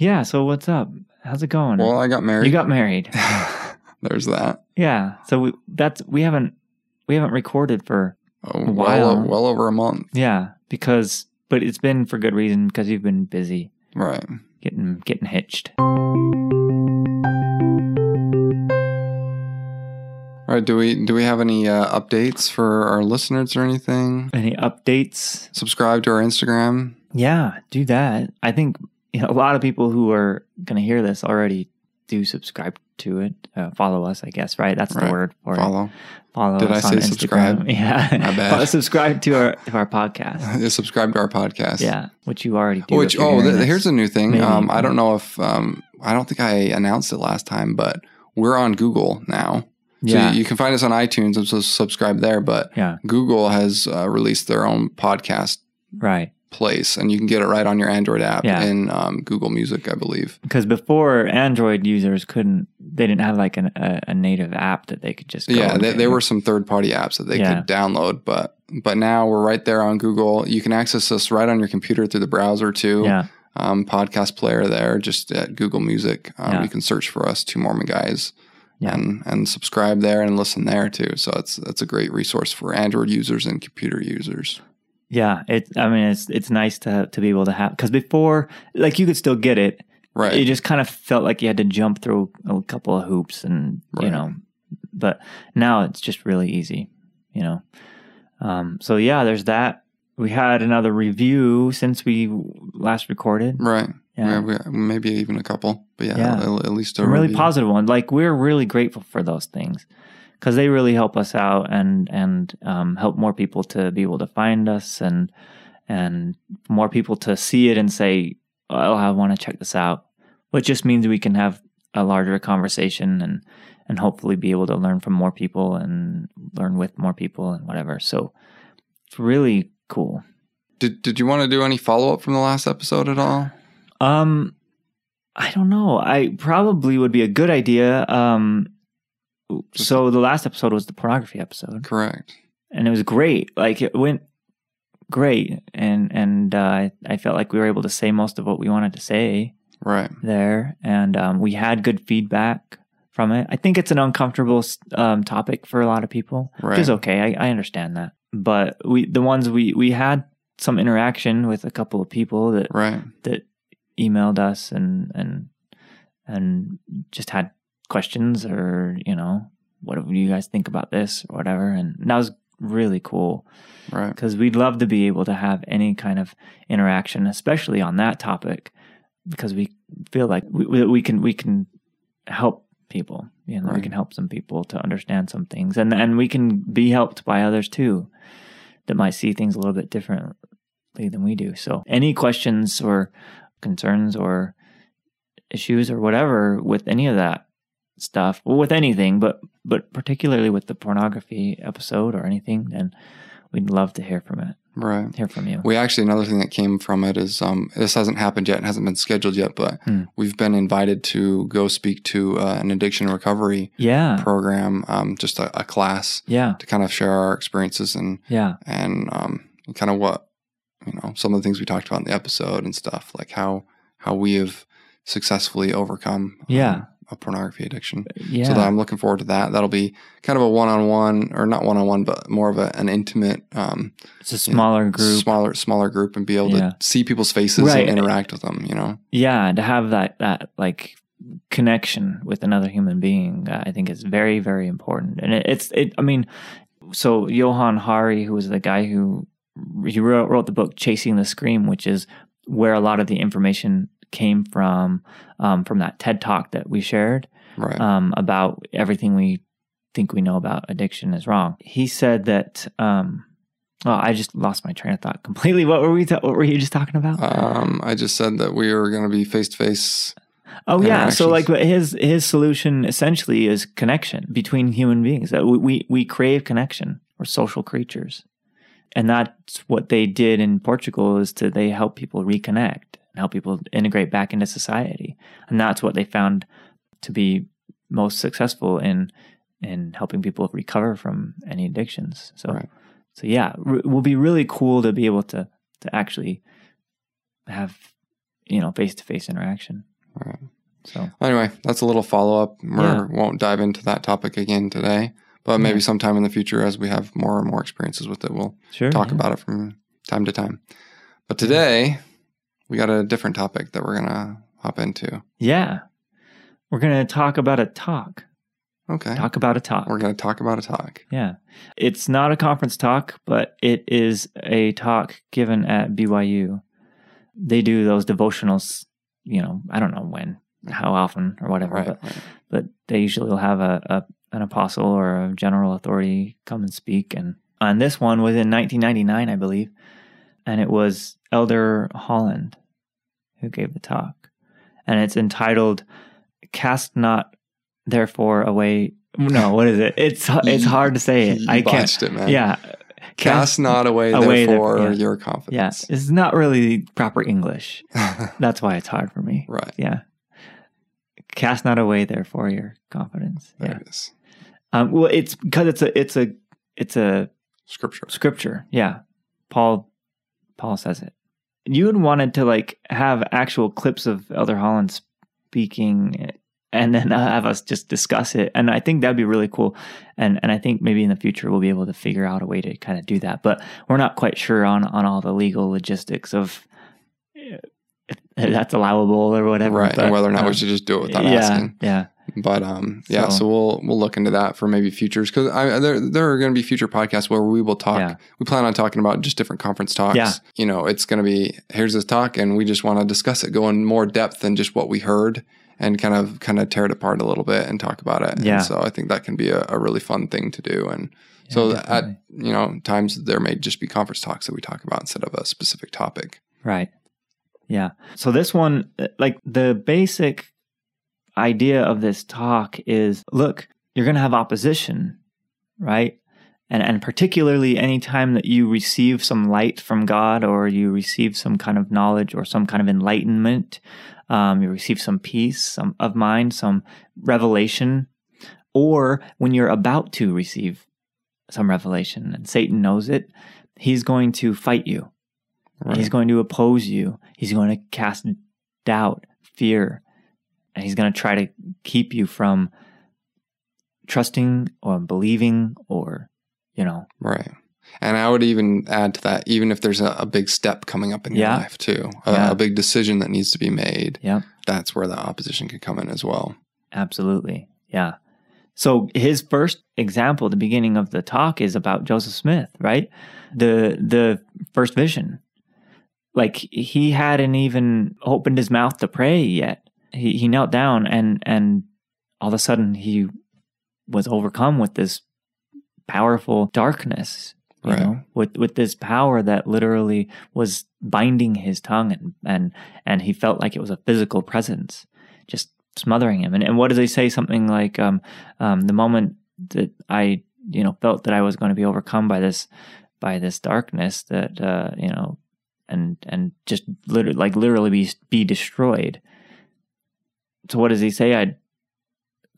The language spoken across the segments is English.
Yeah. So what's up? How's it going? Well, I got married. you got married. There's that. yeah. So we that's we haven't we haven't recorded for Oh, A well, while. well over a month. yeah because but it's been for good reason because you've been busy Right. getting getting hitched. All right. Do we do we have any uh, updates for our listeners or anything? Any updates? Subscribe to our Instagram. Yeah, do that. I think you know, a lot of people who are going to hear this already do subscribe to it. Uh, follow us, I guess. Right? That's the word for it. Follow. Follow Did I us say on subscribe? Instagram. Yeah. My bad. Follow- subscribe to our to our podcast. Subscribe to our podcast. Yeah, which you already do. Which oh, th- here's a new thing. Um, I don't know if um, I don't think I announced it last time, but we're on Google now. So yeah, you, you can find us on iTunes and so subscribe there. But yeah, Google has uh, released their own podcast right. Place, and you can get it right on your Android app Yeah. in um, Google Music, I believe. Because before Android users couldn't, they didn't have like an, a, a native app that they could just go yeah, they, there were some third-party apps that they Yeah. could download, but but now we're right there on Google. You can access us right on your computer through the browser too. yeah, Um, podcast player there, just at Google Music. Um, Yeah. You can search for us, Two Mormon Guys, Yeah. and and subscribe there and listen there too. So it's it's a great resource for Android users and computer users. Yeah. It. I mean, it's it's nice to to be able to have because before, like, you could still get it. Right. It just kind of felt like you had to jump through a couple of hoops, and you know. But now it's just really easy, you know. Um, so yeah, there's that. We had another review since we last recorded. right. Yeah. Yeah. we, maybe even a couple, but yeah, Yeah. At, at least a really positive one. Like we're really grateful for those things because they really help us out and and um, help more people to be able to find us and and more people to see it and say, "Oh, I want to check this out," which just means we can have a larger conversation and and hopefully be able to learn from more people and learn with more people and whatever. So it's really cool. Did Did you want to do any follow up from the last episode at all? Um, I don't know. I probably would be a good idea. Um, so the last episode was the pornography episode, Correct. and it was great. Like it went great, and and uh, I I felt like we were able to say most of what we wanted to say Right. there, and um, we had good feedback from it. I think it's an uncomfortable um, topic for a lot of people, Right. which is okay. I, I understand that, but we the ones we we had some interaction with a couple of people that Right. that emailed us and and and just had questions or you know what do you guys think about this or whatever. And that was really cool. Right. because we'd love to be able to have any kind of interaction especially on that topic because we feel like we, we can we can help people you know we can help some people to understand some things. And and we can be helped by others too that might see things a little bit differently than we do. So any questions or concerns or issues or whatever with any of that stuff well with anything but but particularly with the pornography episode or anything then we'd love to hear from it Right. hear from you We actually another thing that came from it is um, this hasn't happened yet, it hasn't been scheduled yet, but Hmm. we've been invited to go speak to uh, an addiction recovery yeah program, um, just a, a class yeah to kind of share our experiences and yeah and um, kind of what you know some of the things we talked about in the episode and stuff like how how we have successfully overcome um, Yeah. A pornography addiction. yeah So that I'm looking forward to that. That'll be kind of a one-on-one or not one-on-one, but more of a, an intimate, um, it's a smaller group smaller smaller group, and be able Yeah. to see people's faces Right. and interact with them. You know, yeah to have that that like connection with another human being uh, i think is very very important and it, it's it i mean so Johann Hari who was the guy who he wrote, wrote the book chasing the scream which is where a lot of the information came from um, from that ted talk that we shared right? um, about everything we think we know about addiction is wrong. He said that. Um, oh, I just lost my train of thought completely. What were we? Ta- what were you just talking about? um, I just said that we were going to be face to face. oh yeah. So like his his solution essentially is connection between human beings. That we, we we crave connection. We're social creatures, and that's what they did in Portugal. Is to they help people reconnect help people integrate back into society, and that's what they found to be most successful in in helping people recover from any addictions. So, Right. so yeah, r- it will be really cool to be able to to actually have you know face to face interaction. Right. So Anyway, that's a little follow up. We Yeah. won't dive into that topic again today, but maybe Yeah. sometime in the future, as we have more and more experiences with it, we'll sure, talk yeah. about it from time to time. But today, we got a different topic that we're gonna hop into. Yeah, we're gonna talk about a talk. Okay, Talk about a talk. we're gonna talk about a talk. Yeah. It's not a conference talk, but it is a talk given at BYU. They do those devotionals, you know, I don't know when, how often or whatever, Right, but, right. but they usually will have a, a an apostle or a general authority come and speak. And on this one was in 1999, I believe. And it was Elder Holland who gave the talk. And it's entitled Cast Not Therefore Away. No, what is it? It's it's hard to say it. You I can't. it, man. Yeah. Cast not away, away therefore there- yeah. your Yeah. confidence. It's not really proper English. That's why it's hard for me. right. Yeah. Cast not away, therefore your confidence. There Yeah. it is. Um, well, it's because it's a it's a it's a Scripture. scripture. Yeah, Paul Paul says it. You had wanted to like have actual clips of Elder Holland speaking, and then uh, have us just discuss it. And I think that'd be really cool. And and I think maybe in the future we'll be able to figure out a way to kind of do that. But we're not quite sure on on all the legal logistics of if that's allowable or whatever. Right. But, and whether or not um, we should just do it without yeah, asking. yeah, But um, yeah, So- so we'll we'll look into that for maybe futures because I there there are going to be future podcasts where we will talk. Yeah. We plan on talking about just different conference talks. Yeah. You know, it's going to be here's this talk, and we just want to discuss it, go in more depth than just what we heard, and kind of kind of tear it apart a little bit and talk about it. Yeah. And so I think that can be a, a really fun thing to do. And so Yeah, at you know times there may just be conference talks that we talk about instead of a specific topic. Right. Yeah. So this one, like the basic idea of this talk is look, you're going to have opposition, right? And, and particularly anytime that you receive some light from God or you receive some kind of knowledge or some kind of enlightenment, um, you receive some peace some of mind, some revelation, or when you're about to receive some revelation and Satan knows it, he's going to fight you. Right. He's going to oppose you. He's going to cast doubt, fear, and he's going to try to keep you from trusting or believing or, you know, Right. And I would even add to that, even if there's a, a big step coming up in Yeah. your life too, a, Yeah. a big decision that needs to be made, yeah, that's where the opposition can come in as well. absolutely. Yeah. So his first example, the beginning of the talk is about Joseph Smith, right? The the first vision. Like he hadn't even opened his mouth to pray yet. He he knelt down and and all of a sudden he was overcome with this powerful darkness you Right. know with with this power that literally was binding his tongue and and and he felt like it was a physical presence just smothering him. And, and what does he say? Something like um um the moment that i you know felt that i was going to be overcome by this by this darkness that uh you know and and just literally like literally be be destroyed so what does he say i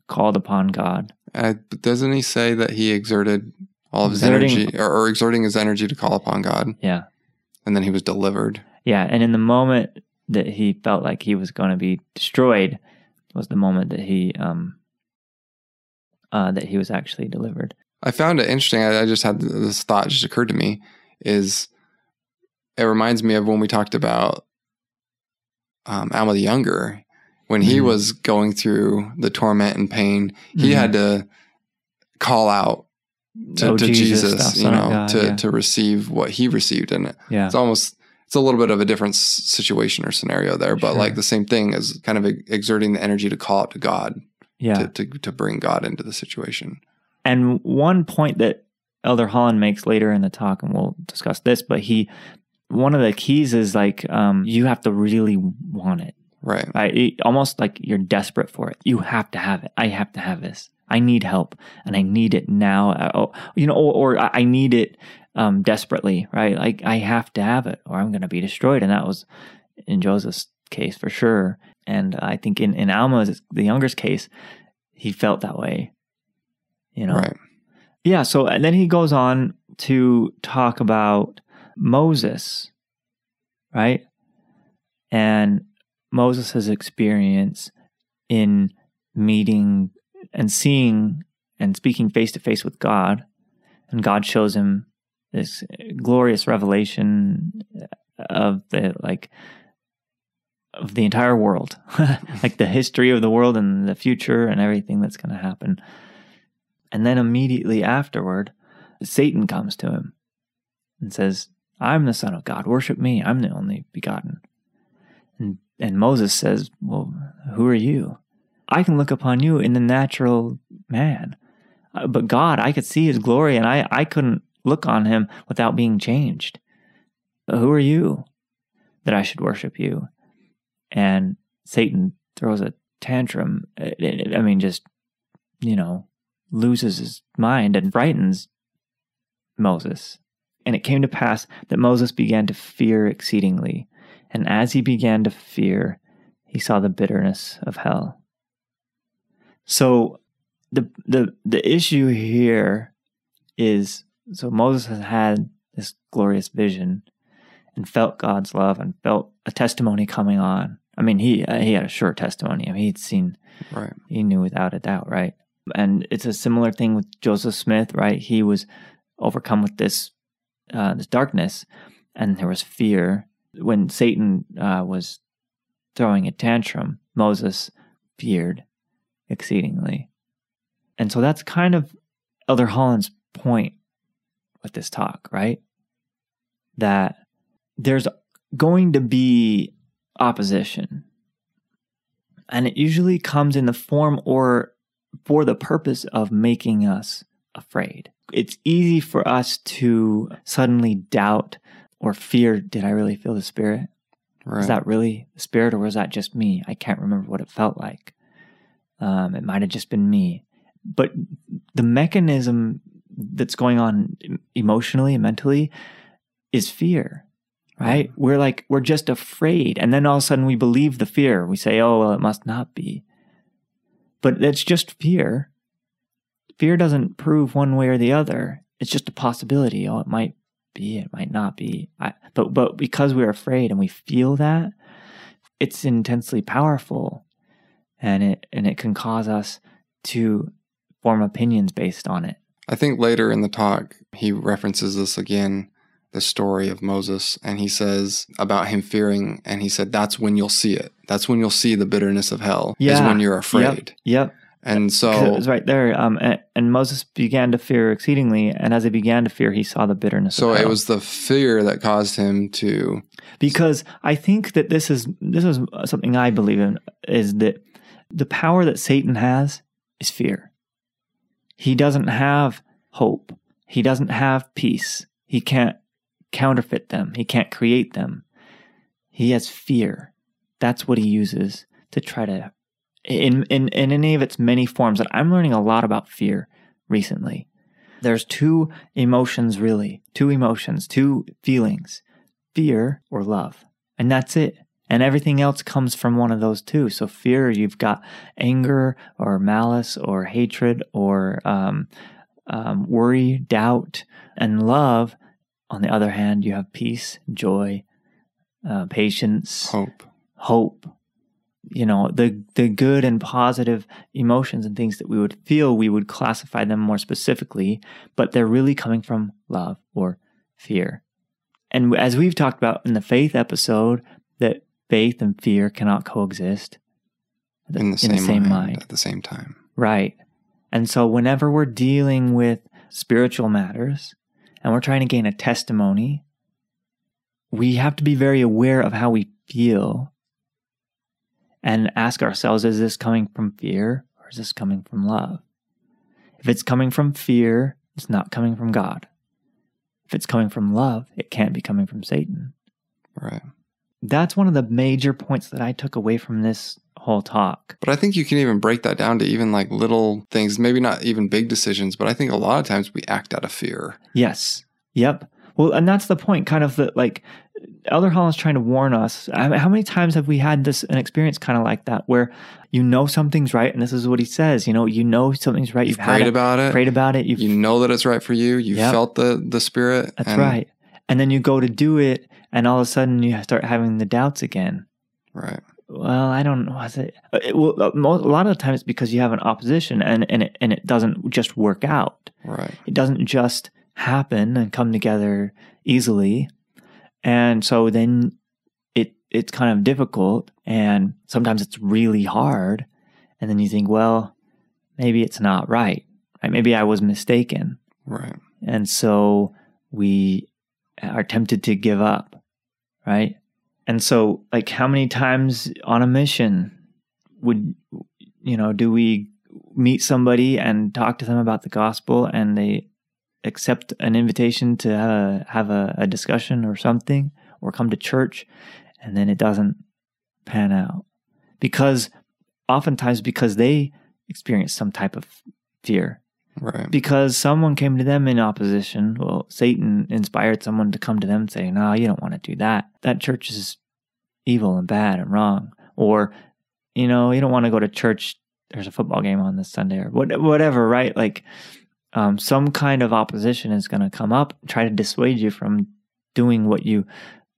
called upon god Uh, but doesn't he say that he exerted all of his Exerting- energy or, or exerting his energy to call upon God yeah and then he was delivered? Yeah, and in the moment that he felt like he was going to be destroyed was the moment that he um uh that he was actually delivered. I found it interesting. I, I just had this thought just occurred to me is it reminds me of when we talked about um, Alma the Younger when he Mhm. was going through the torment and pain. He Mhm. had to call out to, Oh, to Jesus, thou you know, God, to yeah. to receive what he received, in it. yeah. it's almost it's a little bit of a different situation or scenario there, but Sure. like the same thing is kind of exerting the energy to call out to God yeah. to, to to bring God into the situation. And one point that Elder Holland makes later in the talk, and we'll discuss this, but he one of the keys is like um you have to really want it. Right. It- almost like you're desperate for it. You have to have it. I have to have this. I need help, and I need it now. Uh, oh, you know, or, or I I need it um, desperately. Right? Like I have to have it, or I'm going to be destroyed. And that was in Joseph's case for sure. And I think in in Alma's, the younger's case, he felt that way. You know, Right. yeah. So and then he goes on to talk about Moses, right? And Moses' experience in meeting and seeing and speaking face to face with God, and God shows him this glorious revelation of the like of the entire world, like the history of the world and the future and everything that's going to happen. And then immediately afterward, Satan comes to him and says, I'm the Son of God. Worship me. I'm the only begotten. And, and Moses says, Well, who are you? I can look upon you in the natural man. Uh, but God, I could see his glory and I, I couldn't look on him without being changed. Who are you that I should worship you? And Satan throws a tantrum. I mean, just, you know, loses his mind and frightens Moses. And it came to pass that Moses began to fear exceedingly. And as he began to fear, he saw the bitterness of hell. So the the the issue here is so Moses has had this glorious vision and felt God's love and felt a testimony coming on. I mean, he uh, he had a sure testimony. I mean, he'd seen, right? He knew without a doubt, right? And it's a similar thing with Joseph Smith, right? He was overcome with this uh, this darkness, and there was fear when Satan uh, was throwing a tantrum. Moses feared exceedingly, and so that's kind of Elder Holland's point with this talk, right? That there's going to be opposition. And it usually comes in the form or for the purpose of making us afraid. It's easy for us to suddenly doubt or fear did I really feel the Spirit? Right. Was that really the Spirit or was that just me? I can't remember what it felt like. Um, it might have just been me. But the mechanism that's going on emotionally and mentally is fear right? We're like, we're just afraid. And then all of a sudden we believe the fear. We say, oh, well, it must not be. But it's just fear. Fear doesn't prove one way or the other. It's just a possibility. Oh, it might be, it might not be. I, but, but because we're afraid and we feel that, it's intensely powerful and it, and it can cause us to form opinions based on it. I think later in the talk, he references this again the story of Moses and he says about him fearing and he said that's when you'll see it. That's when you'll see the bitterness of hell yeah. is when you're afraid. Yep. yep. And so it was right there. Um, and, and, Moses began to fear exceedingly, and as he began to fear, he saw the bitterness. So it was the fear that caused him to. Because I think that this is this is something I believe in is that the power that Satan has is fear. He doesn't have hope. He doesn't have peace. He can't counterfeit them, he can't create them. He has fear. That's what he uses to try to in in in any of its many forms that I'm learning a lot about fear recently. There's two emotions really, two emotions, two feelings, fear or love. And that's it. And everything else comes from one of those two. So fear, you've got anger or malice or hatred or um, um, worry, doubt, and love on the other hand, you have peace, joy, uh, patience, hope, hope. You know the the good and positive emotions and things that we would feel. We would classify them more specifically, but they're really coming from love or fear. And as we've talked about in the faith episode, that faith and fear cannot coexist in the same, in the same mind, mind at the same time. Right. And so whenever we're dealing with spiritual matters, and we're trying to gain a testimony, we have to be very aware of how we feel and ask ourselves is this coming from fear or is this coming from love? If it's coming from fear, it's not coming from God. If it's coming from love, it can't be coming from Satan. Right. That's one of the major points that I took away from this whole talk. But I think you can even break that down to even like little things, maybe not even big decisions, but I think a lot of times we act out of fear. Yes. Yep. Well, and that's the point, kind of that, like Elder Holland's trying to warn us. How many times have we had this an experience kind of like that, where you know something's right, and this is what he says. You know, you know something's right. You've, you've prayed about it. Prayed about it. you know that it's right for you. You yep. felt the the spirit. That's and, right. And then you go to do it, and all of a sudden you start having the doubts again. Right well, I don't know. It, uh, it, well, uh, a lot of the time it's because you have an opposition and, and, it, and it doesn't just work out. Right. It doesn't just happen and come together easily. And so then it it's kind of difficult and sometimes it's really hard. And then you think, well, maybe it's not right. right? Maybe I was mistaken. Right. And so we are tempted to give up, right? And so, like, how many times on a mission would, you know, do we meet somebody and talk to them about the gospel and they accept an invitation to have a, have a, a discussion or something or come to church and then it doesn't pan out? Because oftentimes, because they experience some type of fear Right. Because someone came to them in opposition. Well, Satan inspired someone to come to them saying, No, you don't want to do that. That church is evil and bad and wrong. Or, you know, you don't want to go to church. There's a football game on this Sunday or whatever, right? Like, um, some kind of opposition is going to come up, try to dissuade you from doing what you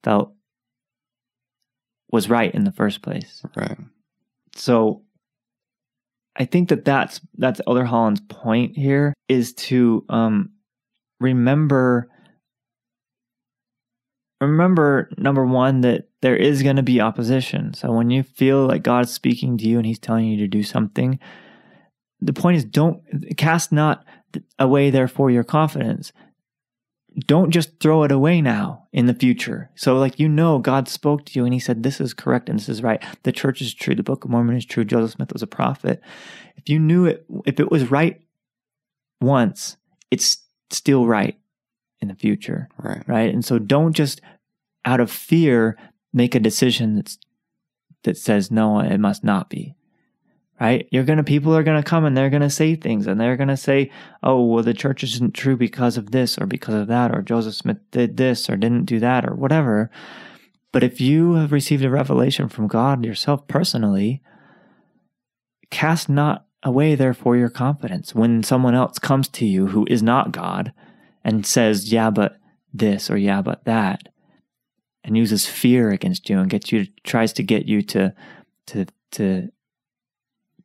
felt was right in the first place. Right. So I think that that's that's Elder Holland's point here is to um, remember remember number one that there is going to be opposition. So when you feel like God's speaking to you and He's telling you to do something, the point is don't cast not away therefore your confidence don't just throw it away now in the future. So, like, you know, God spoke to you and He said, This is correct and this is right. The church is true. The Book of Mormon is true. Joseph Smith was a prophet. If you knew it, if it was right once, it's still right in the future. Right. Right. And so, don't just out of fear make a decision that's that says, No, it must not be right? You're going to, people are going to come and they're going to say things and they're going to say, oh, well, the church isn't true because of this or because of that, or Joseph Smith did this or didn't do that or whatever. But if you have received a revelation from God yourself personally, cast not away, therefore, your confidence when someone else comes to you who is not God and says, yeah, but this or yeah, but that, and uses fear against you and gets you, tries to get you to, to, to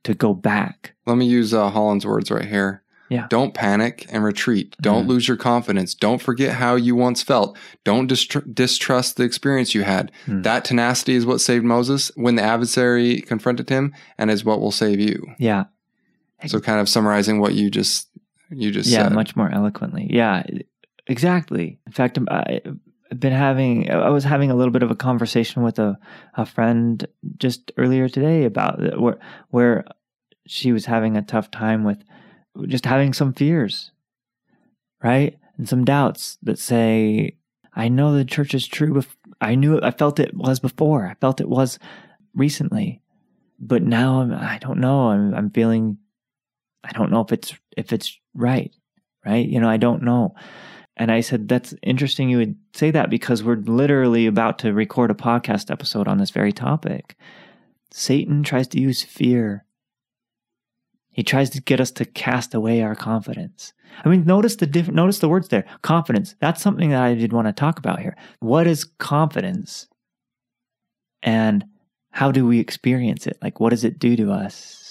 to go back. Let me use uh, Holland's words right here. Yeah. Don't panic and retreat. Don't mm-hmm. lose your confidence. Don't forget how you once felt. Don't dist- distrust the experience you had. Mm. That tenacity is what saved Moses when the adversary confronted him and is what will save you. Yeah. So kind of summarizing what you just you just yeah, said. much more eloquently. Yeah, exactly. In fact, I, I've been having I was having a little bit of a conversation with a, a friend just earlier today about where where she was having a tough time with just having some fears, right? And some doubts that say, I know the church is true. I knew it, I felt it was before. I felt it was recently, but now I'm, I don't know. I'm, I'm feeling, I don't know if it's, if it's right, right? You know, I don't know. And I said, That's interesting you would say that because we're literally about to record a podcast episode on this very topic. Satan tries to use fear. He tries to get us to cast away our confidence. I mean, notice the different, notice the words there. Confidence. That's something that I did want to talk about here. What is confidence? And how do we experience it? Like, what does it do to us?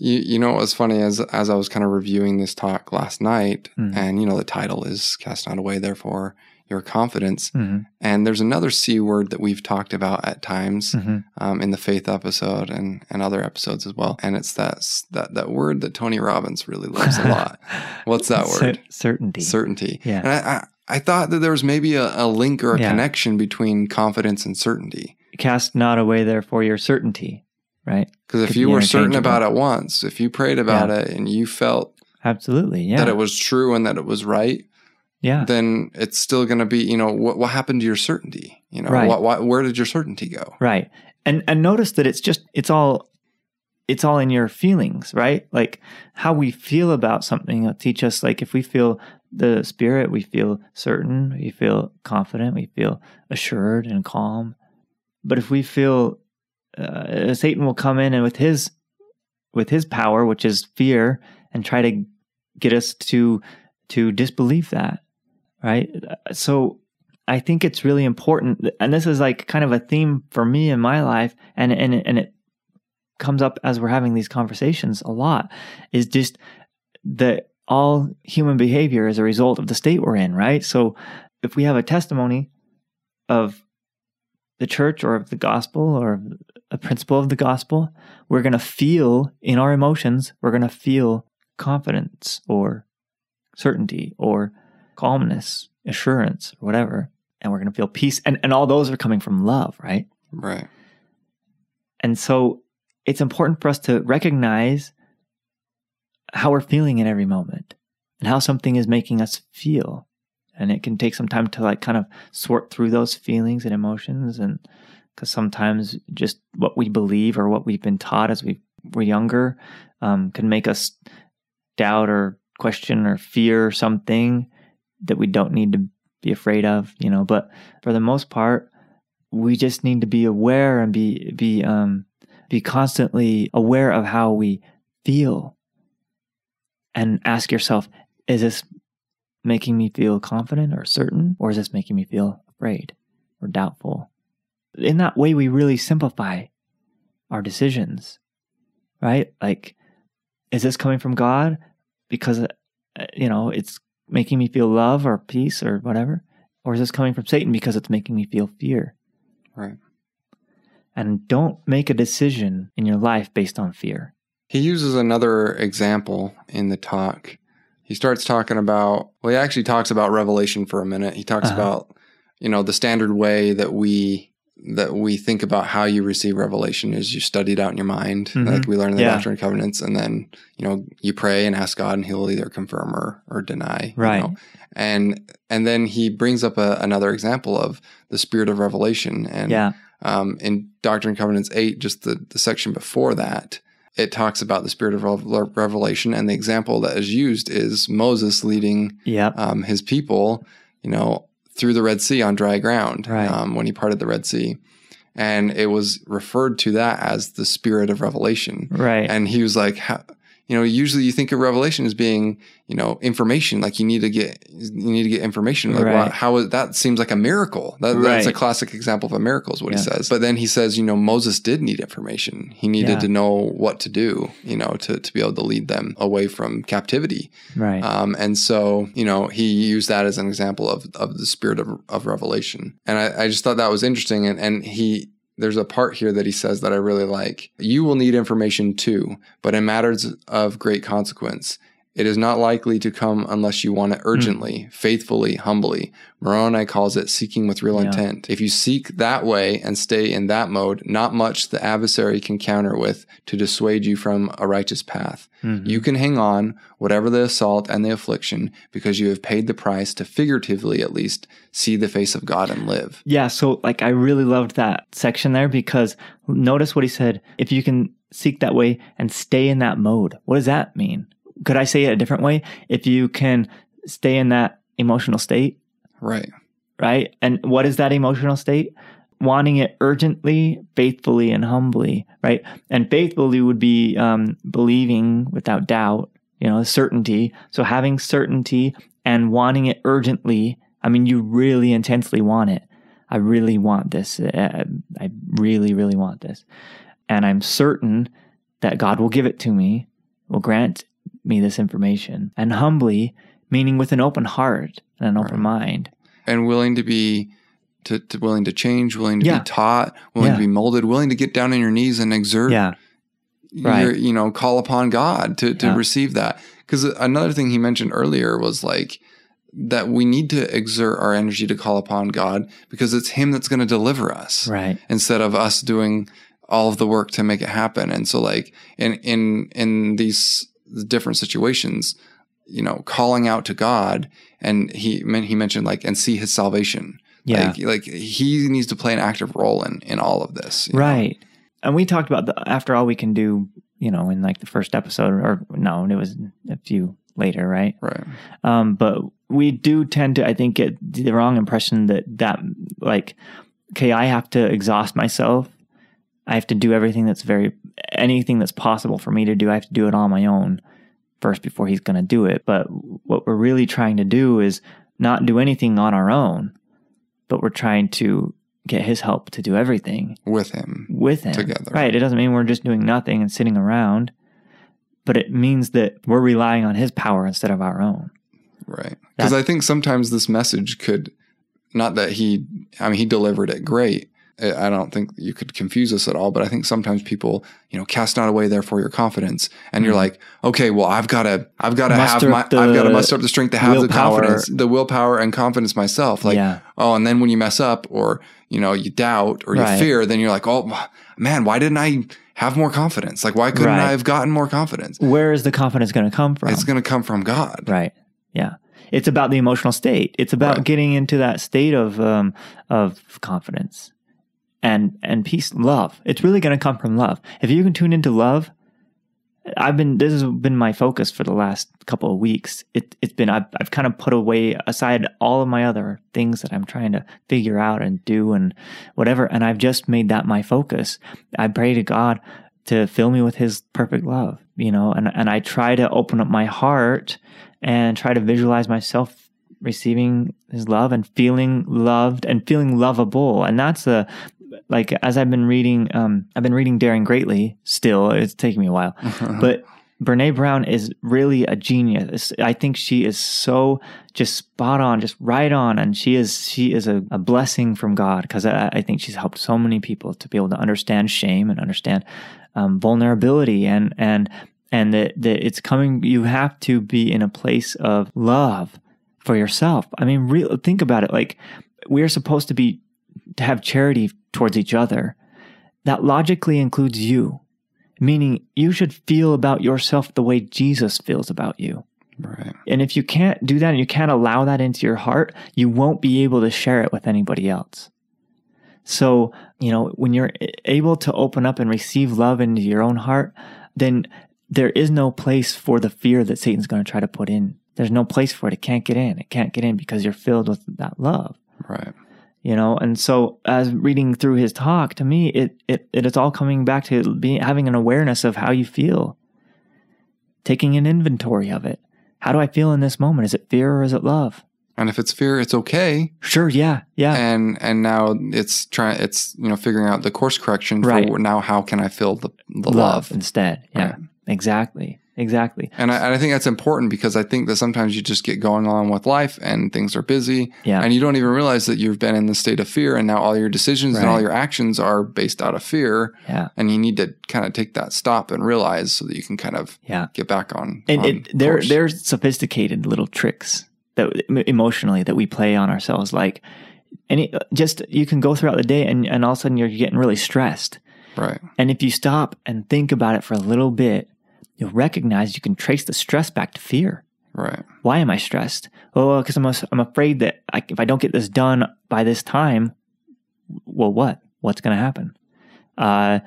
You, you know what was funny as as I was kind of reviewing this talk last night, mm-hmm. and you know the title is "Cast Not Away, Therefore Your Confidence," mm-hmm. and there's another c word that we've talked about at times mm-hmm. um, in the faith episode and and other episodes as well, and it's that that that word that Tony Robbins really loves a lot. What's that word? certainty. Certainty. Yeah. And I, I, I thought that there was maybe a, a link or a yeah. connection between confidence and certainty. Cast not away, therefore, your certainty right? Because if you were certain about it once, if you prayed about yeah. it and you felt absolutely yeah that it was true and that it was right, yeah, then it's still going to be you know what what happened to your certainty? You know, right. what, what, where did your certainty go? Right, and and notice that it's just it's all it's all in your feelings, right? Like how we feel about something will teach us. Like if we feel the spirit, we feel certain, we feel confident, we feel assured and calm. But if we feel uh, Satan will come in and with his with his power, which is fear, and try to get us to to disbelieve that, right? So I think it's really important, and this is like kind of a theme for me in my life, and and and it comes up as we're having these conversations a lot, is just that all human behavior is a result of the state we're in, right? So if we have a testimony of the church or of the gospel or a principle of the gospel, we're going to feel in our emotions, we're going to feel confidence or certainty or calmness, assurance, or whatever. And we're going to feel peace. And, and all those are coming from love, right? Right. And so it's important for us to recognize how we're feeling in every moment and how something is making us feel. And it can take some time to like kind of sort through those feelings and emotions. And because sometimes just what we believe or what we've been taught as we were younger um, can make us doubt or question or fear something that we don't need to be afraid of, you know. But for the most part, we just need to be aware and be be um, be constantly aware of how we feel and ask yourself, is this making me feel confident or certain, or is this making me feel afraid or doubtful? In that way, we really simplify our decisions, right? Like, is this coming from God because, uh, you know, it's making me feel love or peace or whatever? Or is this coming from Satan because it's making me feel fear? Right. And don't make a decision in your life based on fear. He uses another example in the talk. He starts talking about, well, he actually talks about revelation for a minute. He talks uh-huh. about, you know, the standard way that we that we think about how you receive revelation is you study it out in your mind, mm-hmm. like we learn in the yeah. Doctrine and Covenants, and then you know you pray and ask God, and He'll either confirm or or deny. Right. You know? And and then he brings up a, another example of the spirit of revelation, and yeah. um, in Doctrine and Covenants eight, just the the section before that, it talks about the spirit of revelation, and the example that is used is Moses leading yep. um, his people, you know, through the Red Sea on dry ground right. um, when he parted the Red Sea. And it was referred to that as the spirit of revelation. Right. And he was like, you know, usually you think of revelation as being, you know, information. Like you need to get, you need to get information. Like right. how is that seems like a miracle. That, right. That's a classic example of a miracle is what yeah. he says. But then he says, you know, Moses did need information. He needed yeah. to know what to do, you know, to, to be able to lead them away from captivity. Right. Um, and so, you know, he used that as an example of, of the spirit of, of revelation. And I, I just thought that was interesting. And, and he, there's a part here that he says that I really like. You will need information too, but in matters of great consequence. It is not likely to come unless you want it urgently, mm. faithfully, humbly. Moroni calls it seeking with real yeah. intent. If you seek that way and stay in that mode, not much the adversary can counter with to dissuade you from a righteous path. Mm-hmm. You can hang on, whatever the assault and the affliction, because you have paid the price to figuratively at least see the face of God and live. Yeah. So, like, I really loved that section there because notice what he said. If you can seek that way and stay in that mode, what does that mean? Could I say it a different way? If you can stay in that emotional state. Right. Right. And what is that emotional state? Wanting it urgently, faithfully, and humbly. Right. And faithfully would be um, believing without doubt, you know, certainty. So having certainty and wanting it urgently. I mean, you really intensely want it. I really want this. Uh, I really, really want this. And I'm certain that God will give it to me, will grant me this information and humbly, meaning with an open heart and an open right. mind. And willing to be to, to, willing to change, willing to yeah. be taught, willing yeah. to be molded, willing to get down on your knees and exert yeah. Right. Your, you know, call upon God to, to receive that. Because another thing he mentioned earlier was like that we need to exert our energy to call upon God because it's Him that's going to deliver us, right? Instead of us doing all of the work to make it happen. And so, like in in in these the different situations, you know, calling out to God, and he meant he mentioned like and see His salvation. Yeah, like, like he needs to play an active role in in all of this, right? Know? And we talked about the after all we can do, you know, in like the first episode, or no, it was a few later, right? Right. Um, but we do tend to, I think, get the wrong impression that that like, okay, I have to exhaust myself I have to do everything that's very anything that's possible for me to do. I have to do it on my own first before he's going to do it. But what we're really trying to do is not do anything on our own, but we're trying to get his help to do everything with him. With him. Together. Right. It doesn't mean we're just doing nothing and sitting around, but it means that we're relying on his power instead of our own. Right. Because I think sometimes this message could, not that he, I mean, he delivered it great. I don't think you could confuse us at all, but I think sometimes people, you know, cast not away therefore your confidence. And mm-hmm. you're like, okay, well, I've got to, I've got to have my, I've got to muster up the strength to have the confidence, the willpower and confidence myself. Like, yeah. oh, and then when you mess up or, you know, you doubt or you right. fear, then you're like, oh man, why didn't I have more confidence? Like, why couldn't right. I have gotten more confidence? Where is the confidence going to come from? It's going to come from God. Right. Yeah. It's about the emotional state. It's about right. getting into that state of, um, of confidence and and peace, love. It's really going to come from love. If you can tune into love, I've been this has been my focus for the last couple of weeks. It it's been I've I've kind of put away aside all of my other things that I'm trying to figure out and do and whatever, and I've just made that my focus. I pray to God to fill me with His perfect love, you know, and and I try to open up my heart and try to visualize myself receiving his love and feeling loved and feeling lovable and that's a like as I've been reading, um, I've been reading Daring Greatly. Still, it's taking me a while, but Brene Brown is really a genius. I think she is so just spot on, just right on, and she is she is a, a blessing from God because I, I, think she's helped so many people to be able to understand shame and understand um, vulnerability and and and that, that it's coming. You have to be in a place of love for yourself. I mean, real think about it. Like we're supposed to be to have charity towards each other, that logically includes you, meaning you should feel about yourself the way Jesus feels about you. Right. And if you can't do that and you can't allow that into your heart, you won't be able to share it with anybody else. So, you know, when you're able to open up and receive love into your own heart, then there is no place for the fear that Satan's going to try to put in. There's no place for it. It can't get in. It can't get in because you're filled with that love. Right you know? And so as reading through his talk to me it it, it is all coming back to being having an awareness of how you feel. Taking an inventory of it. How do i feel in this moment? Is it fear or is it love? And if it's fear it's okay. Sure yeah yeah. And and now it's trying it's you know figuring out the course correction for right. now how can i feel the, the love, love? instead yeah right. exactly exactly. And I, and I, think that's important because I think that sometimes you just get going on with life and things are busy. Yeah. And you don't even realize that you've been in the state of fear and now all your decisions right. and all your actions are based out of fear. Yeah. And you need to kind of take that stop and realize so that you can kind of yeah. get back on. And on it, they're, they're sophisticated little tricks that emotionally that we play on ourselves. Like, any, just you can go throughout the day and, and all of a sudden you're getting really stressed. Right. And if you stop and think about it for a little bit, you'll recognize you can trace the stress back to fear. Right. Why am I stressed? Oh, because I'm, I'm afraid that I, if I don't get this done by this time, well, what? What's going to happen? Uh,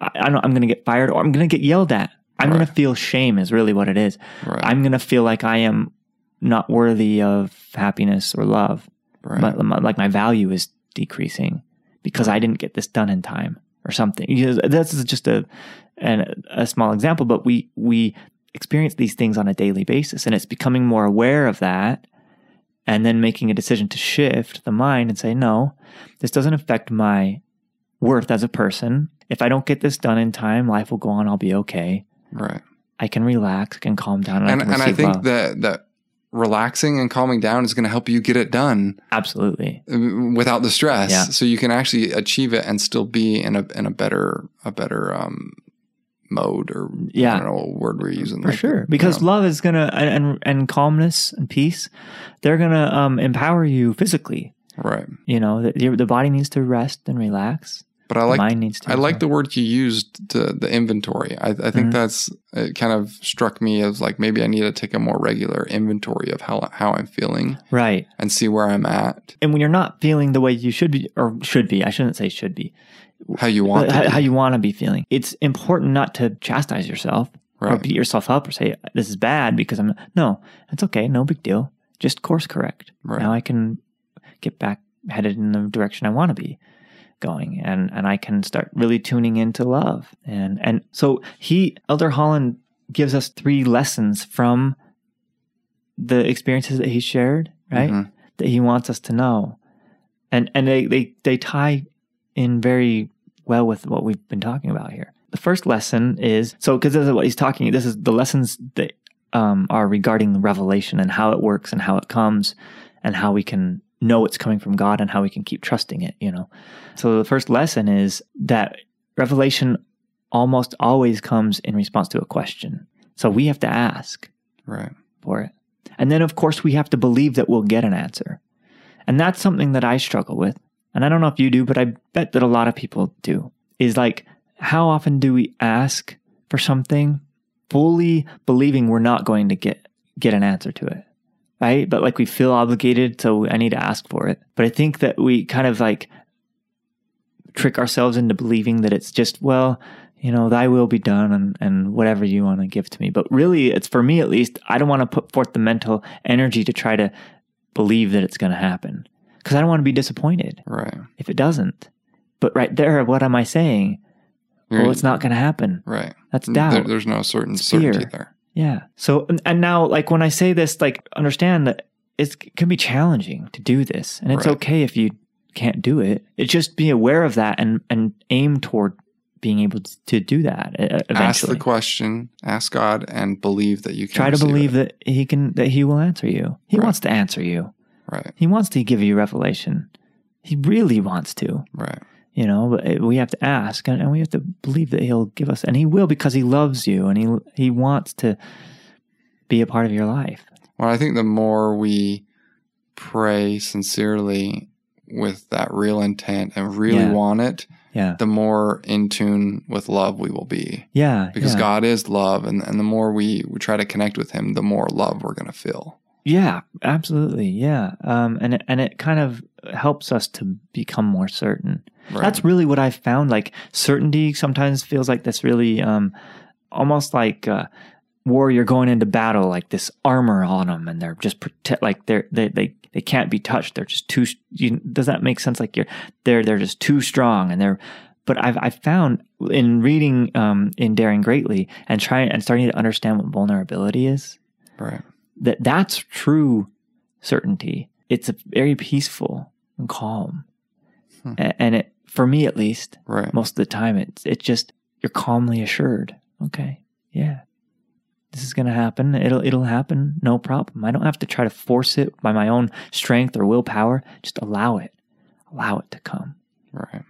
I, I am going to get fired or I'm going to get yelled at. I'm right. going to feel shame is really what it is. Right. I'm going to feel like I am not worthy of happiness or love. Right. My, my, like my value is decreasing because I didn't get this done in time or something. Because that's just a and a small example, but we we experience these things on a daily basis, and it's becoming more aware of that, and then making a decision to shift the mind and say, no, this doesn't affect my worth as a person. If I don't get this done in time, life will go on. I'll be okay. Right. I can relax, I can calm down, and, and I, and I think love. that that relaxing and calming down is going to help you get it done absolutely. without the stress. Yeah. so you can actually achieve it and still be in a in a better a better um mode or yeah. I don't know what word we're using for like, sure. because you know. love is gonna and and calmness and peace they're gonna um empower you physically. Right. You know the, the body needs to rest and relax but I like I like the word you used to the inventory. I, I think mm-hmm. that's it. Kind of struck me as like maybe I need to take a more regular inventory of how how I'm feeling, right, and see where I'm at. And when you're not feeling the way you should be, or should be, I shouldn't say should be, how you want how, how, you want to be feeling. It's important not to chastise yourself right. or beat yourself up or say this is bad because I'm no, it's okay, no big deal. Just course correct. Right. Now I can get back headed in the direction I want to be going and and I can start really tuning into love. And and so he Elder Holland gives us three lessons from the experiences that he shared, right? Mm-hmm. That he wants us to know. And and they they they tie in very well with what we've been talking about here. The first lesson is so because this is what he's talking. This is the lessons that um, are regarding revelation and how it works and how it comes and how we can know it's coming from God and how we can keep trusting it. You know. So the first lesson is that revelation almost always comes in response to a question. So we have to ask right. for it. And then, of course, we have to believe that we'll get an answer. And that's something that I struggle with. And I don't know if you do, but I bet that a lot of people do. Is like, how often do we ask for something fully believing we're not going to get get an answer to it? Right? But like we feel obligated, so I need to ask for it. But I think that we kind of like trick ourselves into believing that it's just, well, you know, thy will be done and, and whatever you want to give to me. But really, it's for me at least, I don't want to put forth the mental energy to try to believe that it's going to happen because I don't want to be disappointed. Right. If it doesn't. But right there, what am I saying? You're, well, it's not going to happen. Right. That's doubt. There, there's no certain it's certainty fear. there. Yeah. So, and, and, now, like when I say this, like understand that it can be challenging to do this, and it's right. okay if you can't do it. It's just be aware of that and and aim toward being able to do that eventually. Ask the question, ask God, and believe that you can. Try to believe it. that He can, that He will answer you. He right. wants to answer you. Right. He wants to give you revelation. He really wants to. Right. You know, but we have to ask, and we have to believe that He'll give us, and He will because He loves you, and He He wants to be a part of your life. Well, I think the more we pray sincerely with that real intent and really yeah. want it, yeah. the more in tune with love we will be. Yeah. Because yeah. God is love. And, and the more we, we try to connect with Him, the more love we're going to feel. Yeah, absolutely. Yeah. Um, and, it, and it kind of helps us to become more certain. Right. That's really what I found. Like certainty sometimes feels like this really, um, almost like, uh, warrior going into battle like this armor on them and they're just protect like they're they, they they can't be touched. They're just too. You, does that make sense? Like you're they're they're just too strong, and they're. But I've I've found in reading um, in Daring Greatly and trying and starting to understand what vulnerability is. Right. That that's true certainty. It's a very peaceful and calm, hmm. and it for me at least. Right. Most of the time, it's it's just you're calmly assured. Okay. Yeah this is going to happen. It'll it'll happen, no problem. I don't have to try to force it by my own strength or willpower. Just allow it. Allow it to come. Right.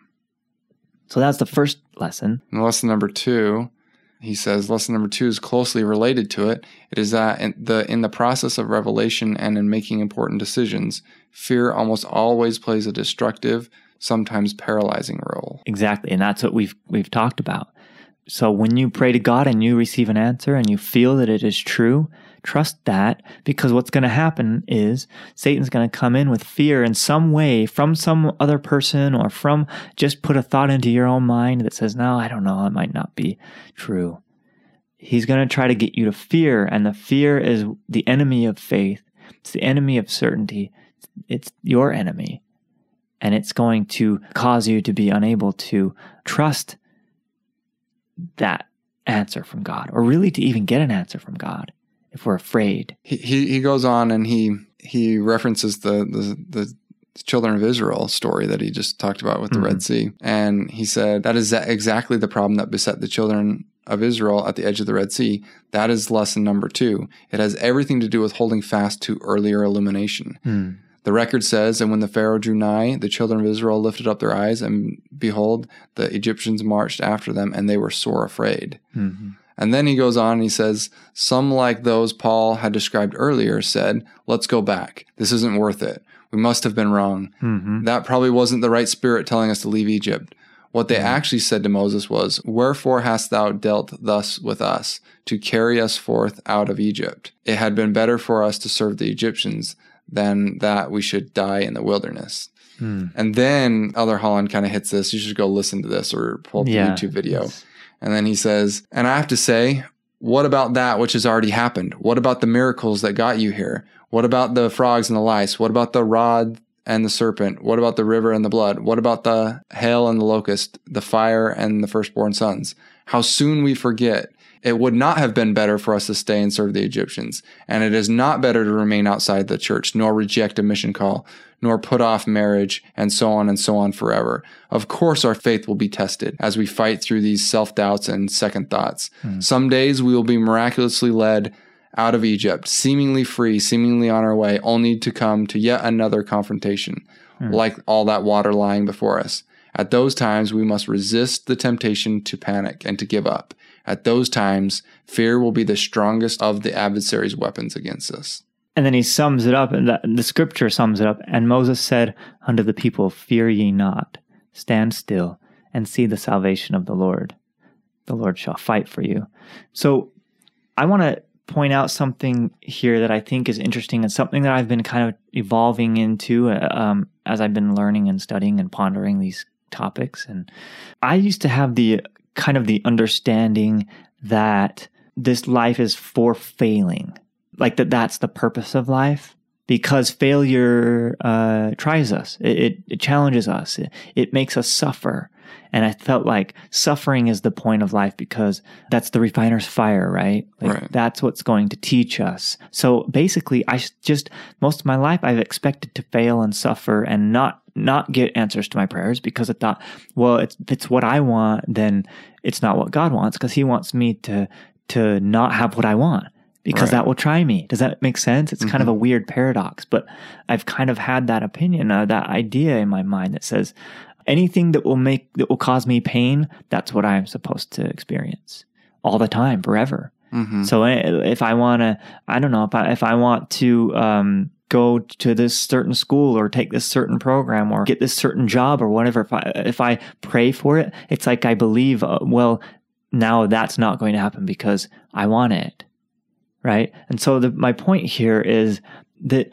So that's the first lesson. And lesson number 2, he says lesson number 2 is closely related to it. It is that in the in the process of revelation and in making important decisions, fear almost always plays a destructive, sometimes paralyzing role. Exactly. And that's what we've we've talked about. So when you pray to God and you receive an answer and you feel that it is true, trust that because what's going to happen is Satan's going to come in with fear in some way from some other person or from just put a thought into your own mind that says, no, I don't know, it might not be true. He's going to try to get you to fear, and the fear is the enemy of faith. It's the enemy of certainty. It's your enemy. And it's going to cause you to be unable to trust that answer from God, or really to even get an answer from God if we're afraid. He he, he goes on and he he references the, the the children of Israel story that he just talked about with the mm-hmm. Red Sea, and he said that is exactly the problem that beset the children of Israel at the edge of the Red Sea. That is lesson number two. It has everything to do with holding fast to earlier illumination. Mm. The record says, And when the Pharaoh drew nigh, the children of Israel lifted up their eyes, and behold, the Egyptians marched after them, and they were sore afraid. Mm-hmm. And then he goes on and he says, Some like those Paul had described earlier said, Let's go back. This isn't worth it. We must have been wrong. Mm-hmm. That probably wasn't the right spirit telling us to leave Egypt. What they mm-hmm. actually said to Moses was, Wherefore hast thou dealt thus with us, to carry us forth out of Egypt? It had been better for us to serve the Egyptians than that we should die in the wilderness. Hmm. And then Elder Holland kind of hits this. You should go listen to this or pull up the. YouTube video. And then he says, And I have to say, what about that which has already happened? What about the miracles that got you here? What about the frogs and the lice? What about the rod and the serpent? What about the river and the blood? What about the hail and the locust, the fire and the firstborn sons? How soon we forget It would not have been better for us to stay and serve the Egyptians. And it is not better to remain outside the church, nor reject a mission call, nor put off marriage, and so on and so on forever. Of course, our faith will be tested as we fight through these self doubts and second thoughts. Hmm. Some days we will be miraculously led out of Egypt, seemingly free, seemingly on our way, only to come to yet another confrontation, hmm. like all that water lying before us. At those times, we must resist the temptation to panic and to give up. At those times, fear will be the strongest of the adversary's weapons against us. And then he sums it up, and the, the scripture sums it up. And Moses said unto the people, Fear ye not, stand still, and see the salvation of the Lord. The Lord shall fight for you. So I want to point out something here that I think is interesting and something that I've been kind of evolving into uh, um, as I've been learning and studying and pondering these topics. And I used to have the kind of the understanding that this life is for failing, like that that's the purpose of life. Because failure uh, tries us, it, it, it challenges us, it, it makes us suffer. And I felt like suffering is the point of life because that's the refiner's fire, right? Like right. That's what's going to teach us. So basically, I just, most of my life, I've expected to fail and suffer and not, not get answers to my prayers because I thought, well, it's, if it's what I want, then it's not what God wants because he wants me to, to not have what I want because right. that will try me. Does that make sense? It's mm-hmm. kind of a mm-hmm. weird paradox, but I've kind of had that opinion, uh, that idea in my mind that says, anything that will make that will cause me pain, that's what I'm supposed to experience all the time, forever. Mm-hmm. So eh, if I want to, I don't know if I if I want to um, go to this certain school or take this certain program or get this certain job or whatever, if I if I pray for it, it's like I believe. Uh, well, now that's not going to happen because I want it, right? And so the, my point here is that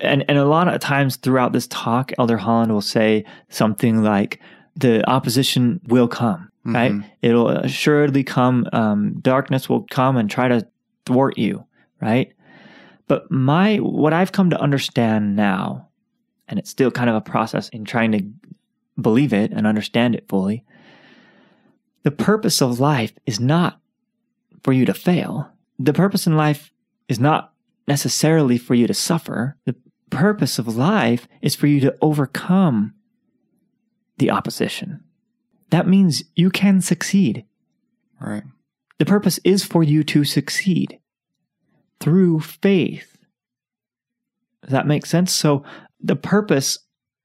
and and a lot of times throughout this talk, Elder Holland will say something like, "The opposition will come, mm-hmm. right? It'll assuredly come. Um, darkness will come and try to thwart you, right?" But my what I've come to understand now, and it's still kind of a process in trying to believe it and understand it fully. The purpose of life is not for you to fail. The purpose in life is not necessarily for you to suffer. The purpose of life is for you to overcome the opposition. That means you can succeed. Right. The purpose is for you to succeed through faith. Does that make sense? So the purpose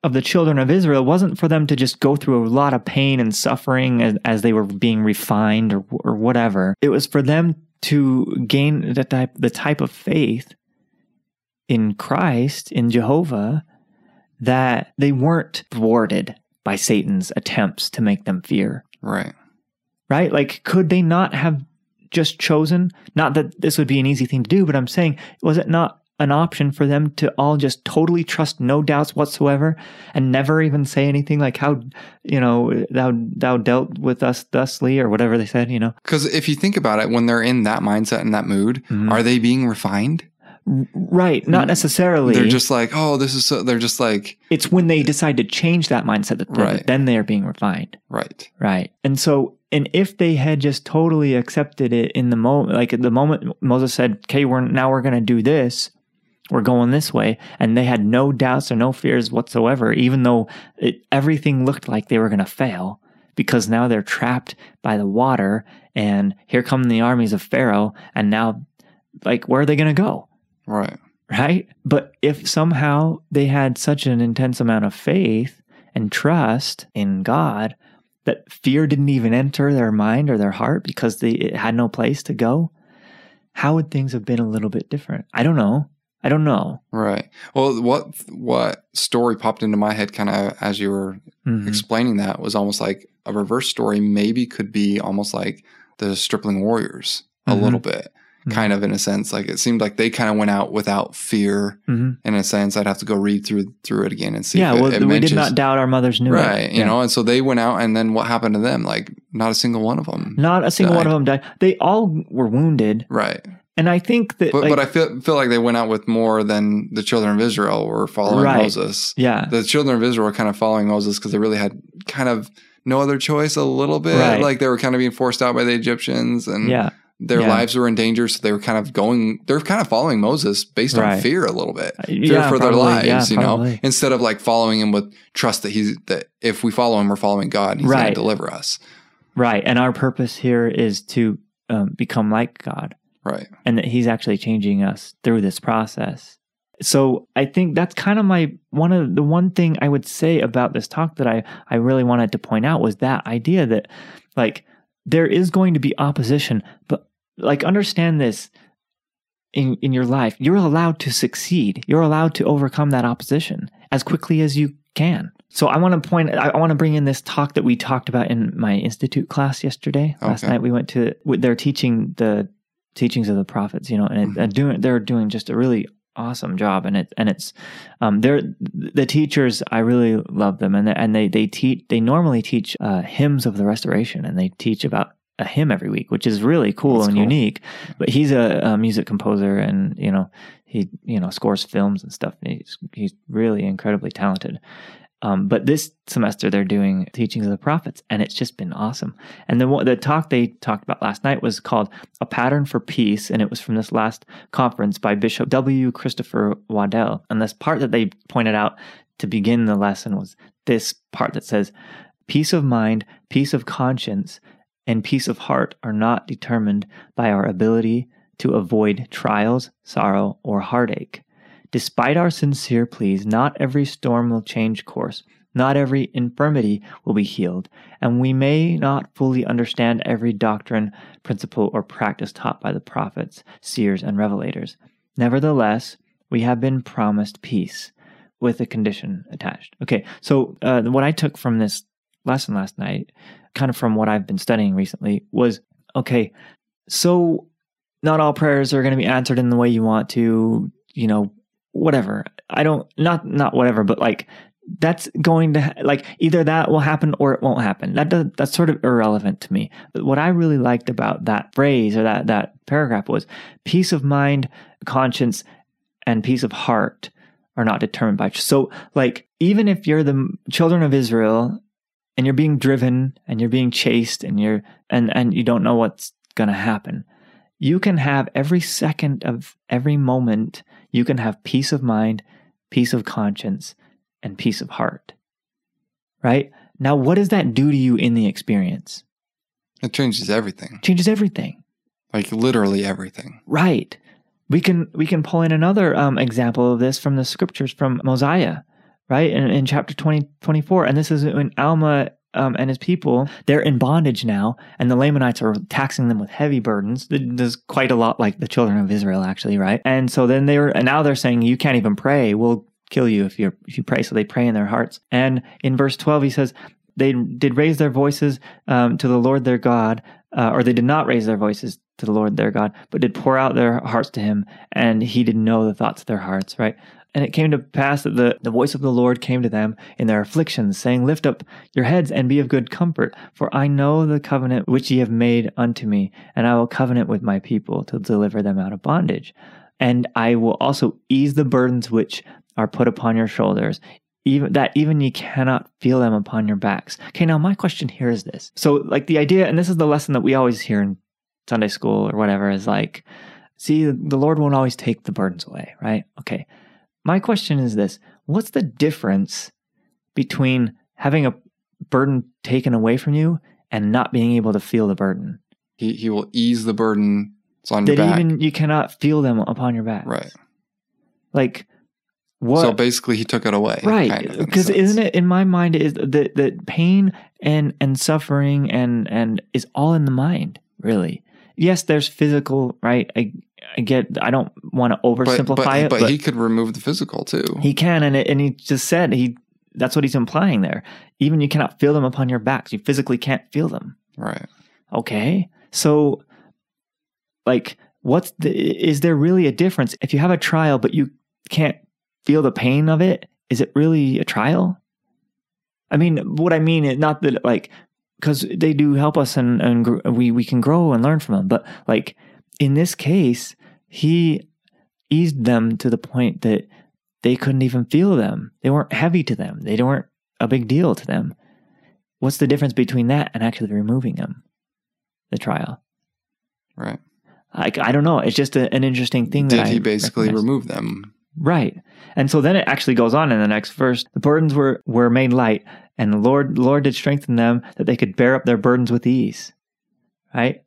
of the children of Israel wasn't for them to just go through a lot of pain and suffering as, as they were being refined or, or whatever. It was for them to gain the type, the type of faith in Christ, in Jehovah, that they weren't thwarted by Satan's attempts to make them fear. Right. Right? Like, could they not have just chosen? Not that this would be an easy thing to do, but I'm saying, was it not an option for them to all just totally trust no doubts whatsoever and never even say anything like how you know thou thou dealt with us thusly or whatever they said you know because if you think about it when they're in that mindset and that mood mm-hmm. are they being refined Right, not necessarily. They're just like, oh, this is so. They're just like. It's when they decide to change that mindset that, right. then they are being refined. Right. Right. And so, and if they had just totally accepted it in the moment, like at the moment Moses said, "Okay, we're now we're going to do this," we're going this way. And they had no doubts or no fears whatsoever, even though it, everything looked like they were going to fail because now they're trapped by the water and here come the armies of Pharaoh. And now, like, where are they going to go? Right. Right. But if somehow they had such an intense amount of faith and trust in God that fear didn't even enter their mind or their heart because they had no place to go, how would things have been a little bit different? I don't know. I don't know. Right. Well, what what story popped into my head kind of as you were mm-hmm. explaining that was almost like a reverse story. Maybe could be almost like the Stripling Warriors a mm-hmm. little bit, mm-hmm. kind of in a sense. Like it seemed like they kind of went out without fear. Mm-hmm. In a sense, I'd have to go read through through it again and see. Yeah, well, it we mentions, did not doubt our mothers knew right, it. You yeah. know, and so they went out, and then what happened to them? Like not a single one of them. Not a single died. one of them died. They all were wounded. Right. And I think that, but, like, but I feel feel like they went out with more than the children of Israel were following right. Moses. Yeah, the children of Israel were kind of following Moses because they really had kind of no other choice a little bit. Right. Like they were kind of being forced out by the Egyptians and Yeah. their Yeah. lives were in danger. So they were kind of going, they're kind of following Moses based on fear a little bit. Fear Yeah, for their lives, you know, instead of like following him with trust that he's, that if we follow him, we're following God and he's going Right. to deliver us. Right. And our purpose here is to um, become like God Right. and that He's actually changing us through this process. So I think that's kind of my one of the one thing I would say about this talk that I, I really wanted to point out was that idea that like there is going to be opposition, but like understand this in, in your life. You're allowed to succeed. You're allowed to overcome that opposition as quickly as you can. So I want to point, I, I want to bring in this talk that we talked about in my institute class yesterday. Last Okay. night we went to, they're teaching the teachings of the prophets, you know, and, Mhm. and doing, they're doing just a really awesome job. And it, and it's, um, they're, the teachers, I really love them. And they, and they, they teach, they normally teach, uh, hymns of the restoration and they teach about a hymn every week, which is really cool That's and cool. unique. But he's a, a music composer and, you know, he, you know, scores films and stuff. He's, he's really incredibly talented. Um, but this semester they're doing teachings of the prophets, and it's just been awesome. And what the talk they talked about last night was called "A Pattern for Peace," and it was from this last conference by Bishop W. Christopher Waddell. And this part that they pointed out to begin the lesson was this part that says, "Peace of mind, peace of conscience, and peace of heart are not determined by our ability to avoid trials, sorrow, or heartache." Despite our sincere pleas, not every storm will change course, not every infirmity will be healed, and we may not fully understand every doctrine, principle, or practice taught by the prophets, seers, and revelators. Nevertheless, we have been promised peace with a condition attached. Okay, so uh, what I took from this lesson last night, kind of from what I've been studying recently, was okay, so not all prayers are going to be answered in the way you want to, you know, whatever. I don't not not whatever, but like that's going to like either that will happen or it won't happen. That does, that's sort of irrelevant to me. But what I really liked about that phrase or that that paragraph was peace of mind, conscience, and peace of heart are not determined by. So like even if you're the children of Israel and you're being driven and you're being chased and you're and and you don't know what's going to happen, you can have every second of every moment you can have peace of mind, peace of conscience, and peace of heart. Right? Now, what does that do to you in the experience? It changes everything. Changes everything. Like literally everything. Right. We can we can pull in another um, example of this from the scriptures from Mosiah, right? In, in chapter 20, 24. And this is when Alma um, and his people, they're in bondage now, and the Lamanites are taxing them with heavy burdens. There's quite a lot like the children of Israel, actually, right? And so then they're, and now they're saying, you can't even pray. We'll kill you if you if you pray. So they pray in their hearts. And in verse 12, he says, they did raise their voices um, to the Lord their God, uh, or they did not raise their voices to the Lord their God, but did pour out their hearts to him, and he did know the thoughts of their hearts, right? And it came to pass that the, the voice of the Lord came to them in their afflictions, saying, Lift up your heads and be of good comfort, for I know the covenant which ye have made unto me, and I will covenant with my people to deliver them out of bondage. And I will also ease the burdens which are put upon your shoulders, even that even ye cannot feel them upon your backs. Okay, now my question here is this. So like the idea, and this is the lesson that we always hear in Sunday school or whatever, is like, see, the Lord won't always take the burdens away, right? Okay. My question is this what's the difference between having a burden taken away from you and not being able to feel the burden? He he will ease the burden. It's on your That back. even you cannot feel them upon your back. right. Like what So basically he took it away. right kind of, because isn't it in my mind is that that pain and and suffering and and is all in the mind really yes there's physical right i i get i don't want to But, oversimplify but, it but, but he could remove the physical too. he can and it, and he just said he that's what he's implying there. Even you cannot feel them upon your backs. You physically can't feel them. Right. okay? So like what's the is there really a difference? If you have a trial but you can't feel the pain of it is it really a trial? I mean what i mean is not that like because they do help us and, and gr- we, we can grow and learn from them but like in this case he eased them to the point that they couldn't even feel them they weren't heavy to them they weren't a big deal to them what's the difference between that and actually removing them? The trial. Right. Like I don't know. It's just a, an interesting thing. Did that he I basically recognize. remove them? Right. And so then it actually goes on in the next verse. The burdens were, were made light, and the Lord, the Lord did strengthen them that they could bear up their burdens with ease. Right?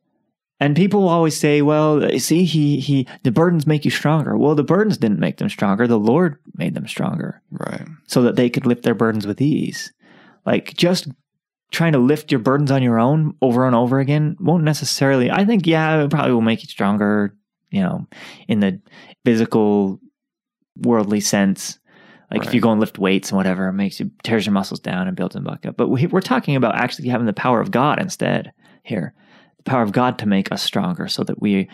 And people will always say, well, see, he, he, the burdens make you stronger. Well, the burdens didn't make them stronger. The Lord made them stronger Right. so that they could lift their burdens with ease. Like just trying to lift your burdens on your own over and over again won't necessarily, I think, yeah, it probably will make you stronger, you know, in the physical, worldly sense. Like if you go and lift weights and whatever, it makes you, tears your muscles down and builds them back up. But we, we're talking about actually having the power of God instead here. The power of God to make us stronger so that we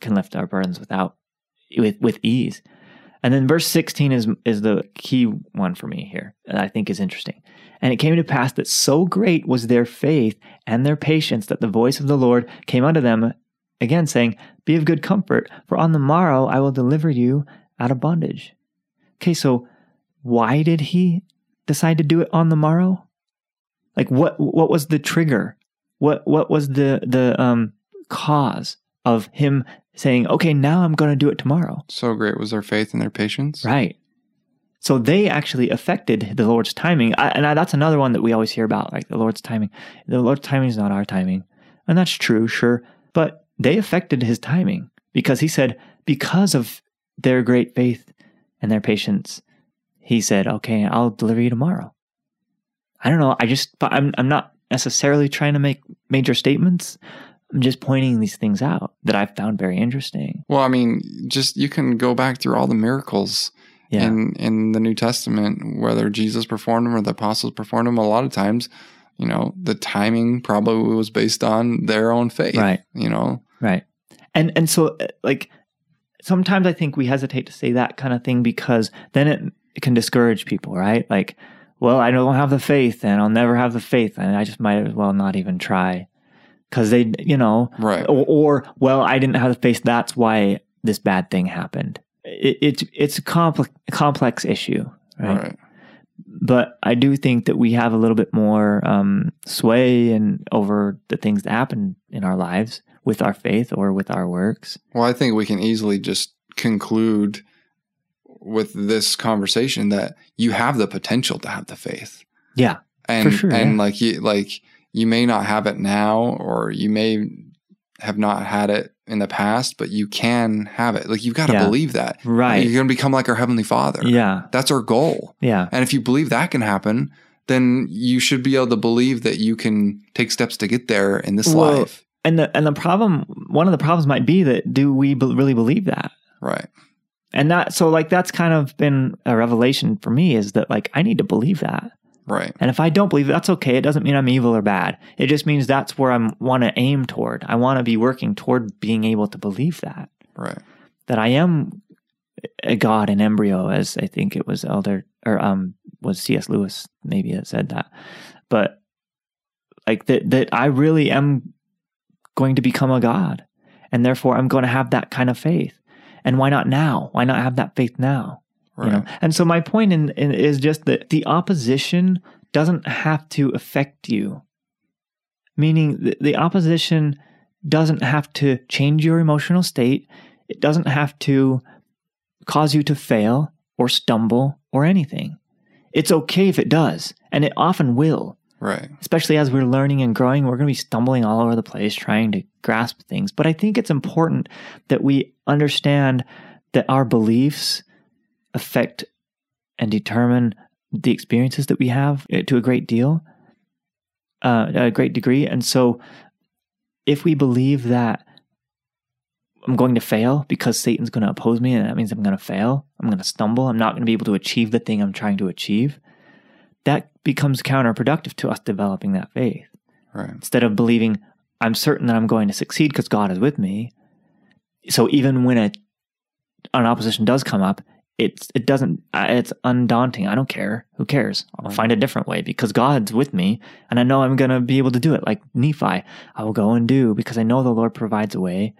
can lift our burdens without, with, with ease. And then verse 16 is is the key one for me here that I think is interesting. And it came to pass that so great was their faith and their patience that the voice of the Lord came unto them again, saying, Be of good comfort, for on the morrow I will deliver you out of bondage. Okay, so why did he decide to do it on the morrow? Like what what was the trigger? What what was the the um cause of him saying, Okay, now I'm gonna do it tomorrow? So great was their faith and their patience. Right. So they actually affected the Lord's timing. I, and I, that's another one that we always hear about, like the Lord's timing. The Lord's timing is not our timing. And that's true, sure. But they affected his timing because he said, because of their great faith and their patience, he said, okay, I'll deliver you tomorrow. I don't know. I just, I'm, I'm not necessarily trying to make major statements. I'm just pointing these things out that I've found very interesting. Well, I mean, just you can go back through all the miracles Yeah. in in the New Testament, whether Jesus performed them or the apostles performed them. A lot of times, you know, the timing probably was based on their own faith. Right. You know. Right. And and so uh, like sometimes I think we hesitate to say that kind of thing because then it, it can discourage people, right? Like, well, I don't have the faith and I'll never have the faith and I just might as well not even try cuz they, you know, Right. or, or well, I didn't have the faith that's why this bad thing happened. It, it's it's a complex complex issue, right? Right. But I do think that we have a little bit more um, sway and over the things that happen in our lives with our faith or with our works. Well, I think we can easily just conclude with this conversation that you have the potential to have the faith. Yeah, and sure, and yeah. like you like you may not have it now or you may have not had it in the past but you can have it like you've got to Yeah. believe that right. you're going to become like our heavenly father Yeah, that's our goal yeah, and if you believe that can happen then you should be able to believe that you can take steps to get there in this Well, life and the and the problem, one of the problems might be that do we be- really believe that? right And that so like that's kind of been a revelation for me is that like I need to believe that. right And if I don't believe it, that's okay. It doesn't mean I'm evil or bad. It just means that's where I want to aim toward. I want to be working toward being able to believe that. right That I am a God in embryo, as I think it was Elder or um was C.S. Lewis maybe that said that. But like that that I really am going to become a God. And therefore I'm going to have that kind of faith. And why not now? Why not have that faith now? right you know? And so my point in, in is just that the opposition doesn't have to affect you. Meaning the, the opposition doesn't have to change your emotional state. It doesn't have to cause you to fail or stumble or anything. It's okay if it does and it often will. Right. Especially as we're learning and growing, we're going to be stumbling all over the place trying to grasp things. But I think it's important that we understand that our beliefs affect and determine the experiences that we have eh, to a great deal, uh, a great degree. And so if we believe that I'm going to fail because Satan's going to oppose me and that means I'm going to fail, I'm going to stumble, I'm not going to be able to achieve the thing I'm trying to achieve, that becomes counterproductive to us developing that faith. right Instead of believing, I'm certain that I'm going to succeed because God is with me. So even when a, an opposition does come up, it's it doesn't uh, it's undaunting. I don't care. Who cares? I'll Right. find a different way because God's with me, and I know I'm gonna be able to do it. Like Nephi, I will go and do because I know the Lord provides a way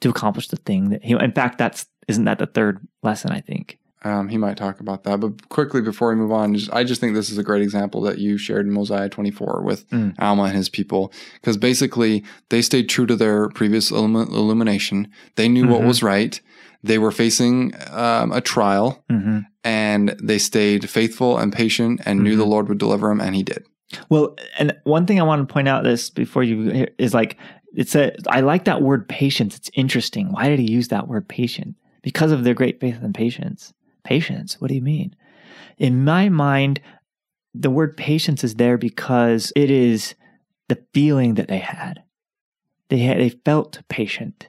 to accomplish the thing that He. In fact, that's isn't that the third lesson? I think Um, he might talk about that. But quickly before we move on, just, I just think this is a great example that you shared in Mosiah 24 with mm. Alma and his people. Because basically, they stayed true to their previous illumination. They knew mm-hmm. what was right. They were facing um, a trial mm-hmm. and they stayed faithful and patient and mm-hmm. knew the mm-hmm. Lord would deliver them, and he did. Well, and one thing I want to point out this before you is like, it's a, I like that word patience. It's interesting. Why did he use that word patient? Because of their great faith and patience. Patience? What do you mean? In my mind, the word patience is there because it is the feeling that they had. They had, they felt patient,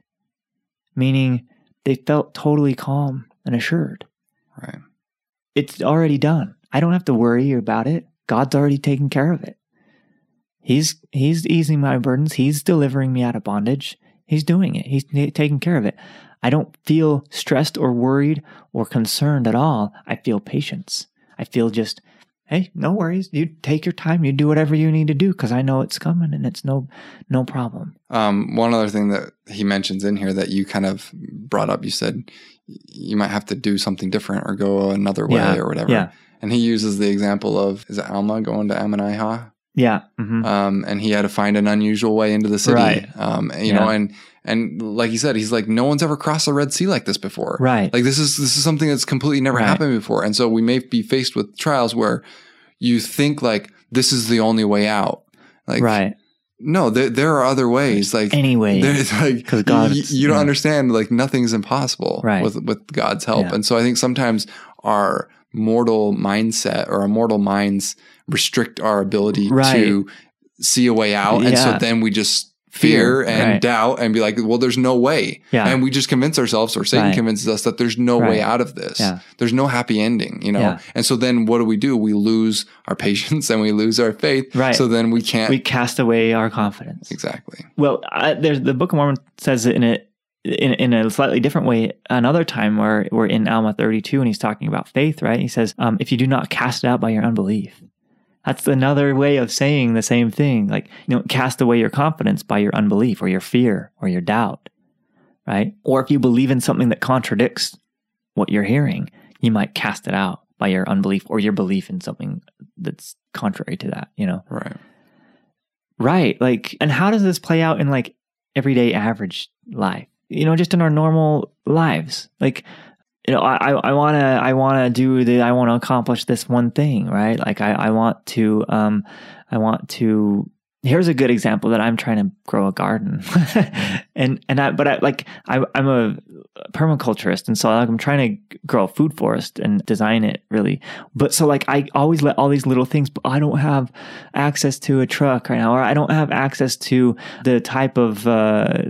meaning they felt totally calm and assured. Right. It's already done. I don't have to worry about it. God's already taken care of it. He's he's easing my burdens. He's delivering me out of bondage. He's doing it. He's taking care of it. I don't feel stressed or worried or concerned at all. I feel patience. I feel just, hey, no worries. You take your time. You do whatever you need to do because I know it's coming and it's no no problem. Um, one other thing that he mentions in here that you kind of brought up, you said you might have to do something different or go another way yeah, or whatever. Yeah. And he uses the example of is it Alma going to Ammonihah? Yeah. Mm-hmm. Um, and he had to find an unusual way into the city. Right. Um, you yeah. know, and and like he said, he's like, no one's ever crossed the Red Sea like this before. Right. Like this is this is something that's completely never right. happened before. And so we may be faced with trials where you think like this is the only way out. Like right. No, there, there are other ways. Like anyway, there's like because God, you, you don't yeah. understand. Like nothing's impossible right. with with God's help. Yeah. And so I think sometimes our mortal mindset or our mortal minds restrict our ability right. to see a way out. Yeah. And so then we just fear, fear and right. doubt and be like, well, there's no way. Yeah. And we just convince ourselves or Satan right. convinces us that there's no right. way out of this. Yeah. There's no happy ending, you know? Yeah. And so then what do we do? We lose our patience and we lose our faith. Right. So then we can't. We cast away our confidence. Exactly. Well, I, there's the Book of Mormon says it in it in, in a slightly different way another time where we're in Alma 32 and he's talking about faith, right? He says, um, if you do not cast it out by your unbelief. That's another way of saying the same thing. Like, you know, cast away your confidence by your unbelief or your fear or your doubt, right? Or if you believe in something that contradicts what you're hearing, you might cast it out by your unbelief or your belief in something that's contrary to that, you know? Right. Right. Like, and how does this play out in like everyday average life? you know, just in our normal lives. Like, you know, I, I want to, I want to do the, I want to accomplish this one thing, right? Like I, I want to, um, I want to here's a good example that I'm trying to grow a garden, and and I but I like I, I'm a permaculturist, and so like I'm trying to grow a food forest and design it really. But so like I always let all these little things, but I don't have access to a truck right now, or I don't have access to the type of uh,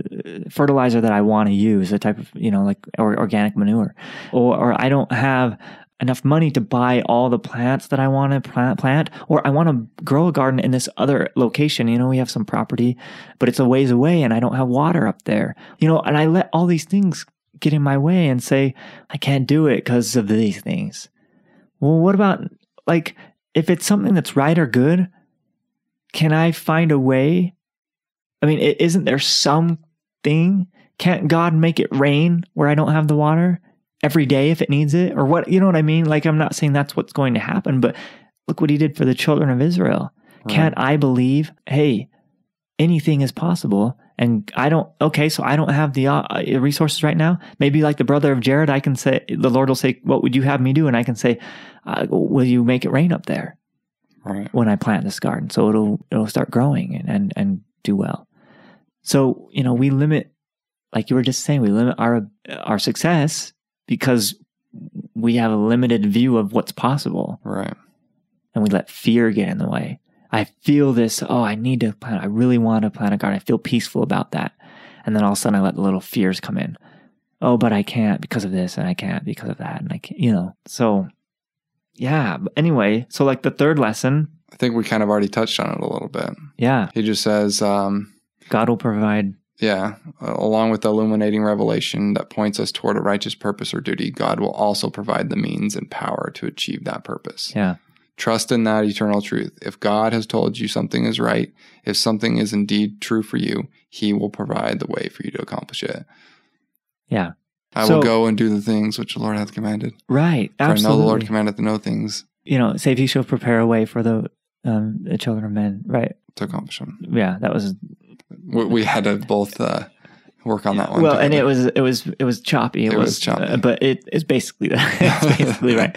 fertilizer that I want to use, the type of you know like or organic manure, or or I don't have enough money to buy all the plants that I want to plant, plant, or I want to grow a garden in this other location. You know, we have some property, but it's a ways away and I don't have water up there. You know, and I let all these things get in my way and say, I can't do it because of these things. Well, what about like if it's something that's right or good? Can I find a way? I mean, isn't there something? Can't God make it rain where I don't have the water? every day if it needs it or what you know what I mean like I'm not saying that's what's going to happen but look what he did for the children of Israel right. can't I believe hey anything is possible and I don't okay so I don't have the uh, resources right now maybe like the brother of Jared I can say the Lord will say what would you have me do and I can say uh, will you make it rain up there right. when I plant this garden so it'll it'll start growing and and, and do well so you know we limit like you were just saying we limit our our success because we have a limited view of what's possible. Right. And we let fear get in the way. I feel this, oh, I need to plant, I really want to plant a garden. I feel peaceful about that. And then all of a sudden I let the little fears come in. Oh, but I can't because of this and I can't because of that. And I can't, you know, so yeah. But anyway, so like the third lesson. I think we kind of already touched on it a little bit. Yeah. He just says, um, God will provide yeah, along with the illuminating revelation that points us toward a righteous purpose or duty, God will also provide the means and power to achieve that purpose. Yeah. Trust in that eternal truth. If God has told you something is right, if something is indeed true for you, He will provide the way for you to accomplish it. Yeah. I So- will go and do the things which the Lord hath commanded. Right. For I know Absolutely. the Lord commandeth to know things you know, save he shall prepare a way for the um, the children of men. Right. to accomplish them. Yeah, that was We, we had to both uh, work on that one. well, and it was it was it was choppy. It, It was was, choppy. uh, but it is basically that. it's basically right.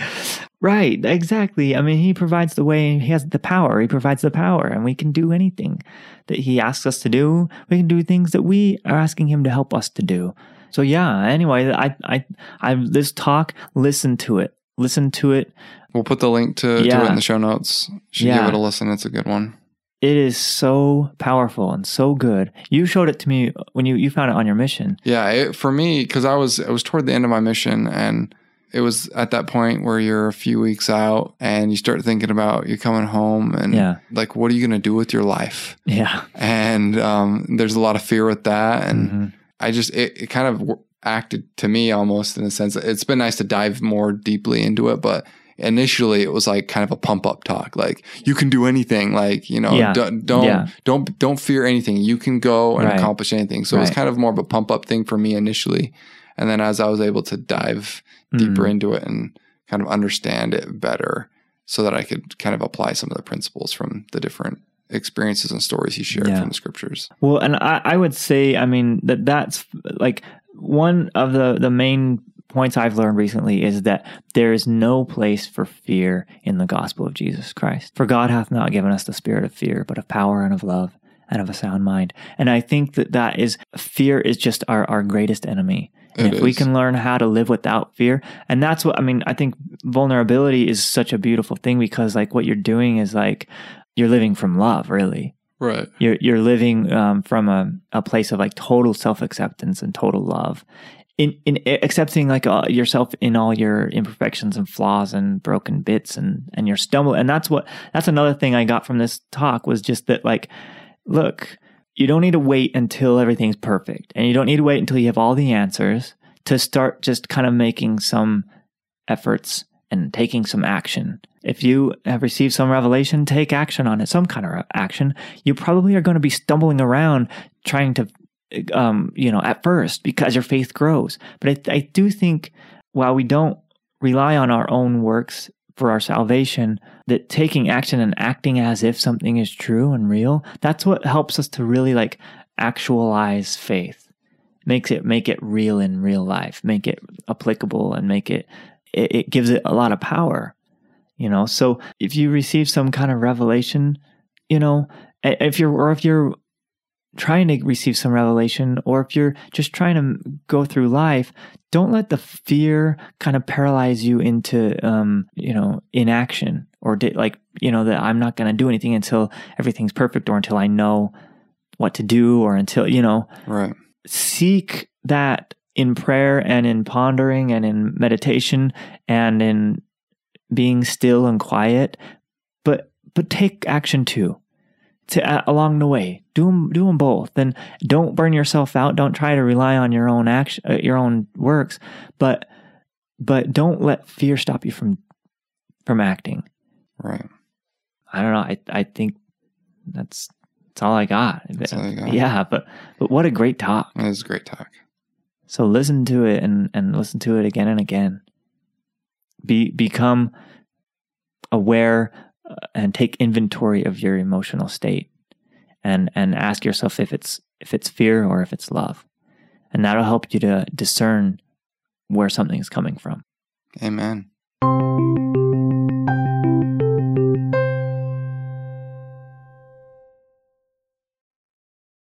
Right, exactly. I mean, he provides the way. He has the power. He provides the power, and we can do anything that he asks us to do. We can do things that we are asking him to help us to do. So yeah. Anyway, I I I this talk. Listen to it. Listen to it. We'll put the link to, to it in the show notes. Should Yeah. give it a listen. It's a good one. It is so powerful and so good. You showed it to me when you you found it on your mission. Yeah, it, for me, because I was I was toward the end of my mission, and it was at that point where you're a few weeks out, and you start thinking about you're coming home, and Yeah. like, what are you going to do with your life? Yeah. And um, there's a lot of fear with that, and Mhm. I just it, it kind of acted to me almost in a sense. It's been nice to dive more deeply into it, but initially it was like kind of a pump up talk like you can do anything like you know Yeah. don't don't, Yeah. don't don't fear anything you can go and Right. accomplish anything so it was kind of more of a pump up thing for me initially and then as i was able to dive deeper Mm. into it and kind of understand it better so that i could kind of apply some of the principles from the different experiences and stories he shared Yeah. from the scriptures Well, and I, I would say, I mean, that that's like one of the, the main points I've learned recently is that there is no place for fear in the gospel of Jesus Christ. For God hath not given us the spirit of fear, but of power and of love and of a sound mind. And I think that that is fear is just our, our greatest enemy. And It if we can learn how to live without fear, and that's what I mean, I think vulnerability is such a beautiful thing because like what you're doing is like you're living from love, really right you're you're living um, from a, a place of like total self acceptance and total love, in in accepting like uh, yourself in all your imperfections and flaws and broken bits and and your stumble. And that's what that's another thing I got from this talk was just that like, look, you don't need to wait until everything's perfect, and you don't need to wait until you have all the answers to start just kind of making some efforts and taking some action. If you have received some revelation, take action on it, some kind of action. You probably are going to be stumbling around trying to, um, you know, at first because your faith grows. But I, I do think while we don't rely on our own works for our salvation, that taking action and acting as if something is true and real, that's what helps us to really like actualize faith. Makes it make it real in real life, make it applicable and make it it, it gives it a lot of power you know so if you receive some kind of revelation you know if you're or if you're trying to receive some revelation or if you're just trying to go through life don't let the fear kind of paralyze you into um you know inaction or di- like you know that i'm not going to do anything until everything's perfect or until i know what to do or until you know? Right. Seek that in prayer and in pondering and in meditation and in being still and quiet but but take action too to uh, along the way. Do them do them both. And don't burn yourself out. Don't try to rely on your own action uh, your own works. But but don't let fear stop you from from acting. Right. I don't know. I i think that's that's all i got. That's all you got. yeah but but what a great talk. It was a great talk. So listen to it and, and listen to it again and again. Be become aware and take inventory of your emotional state, and and ask yourself if it's if it's fear or if it's love, and that'll help you to discern where something's coming from. amen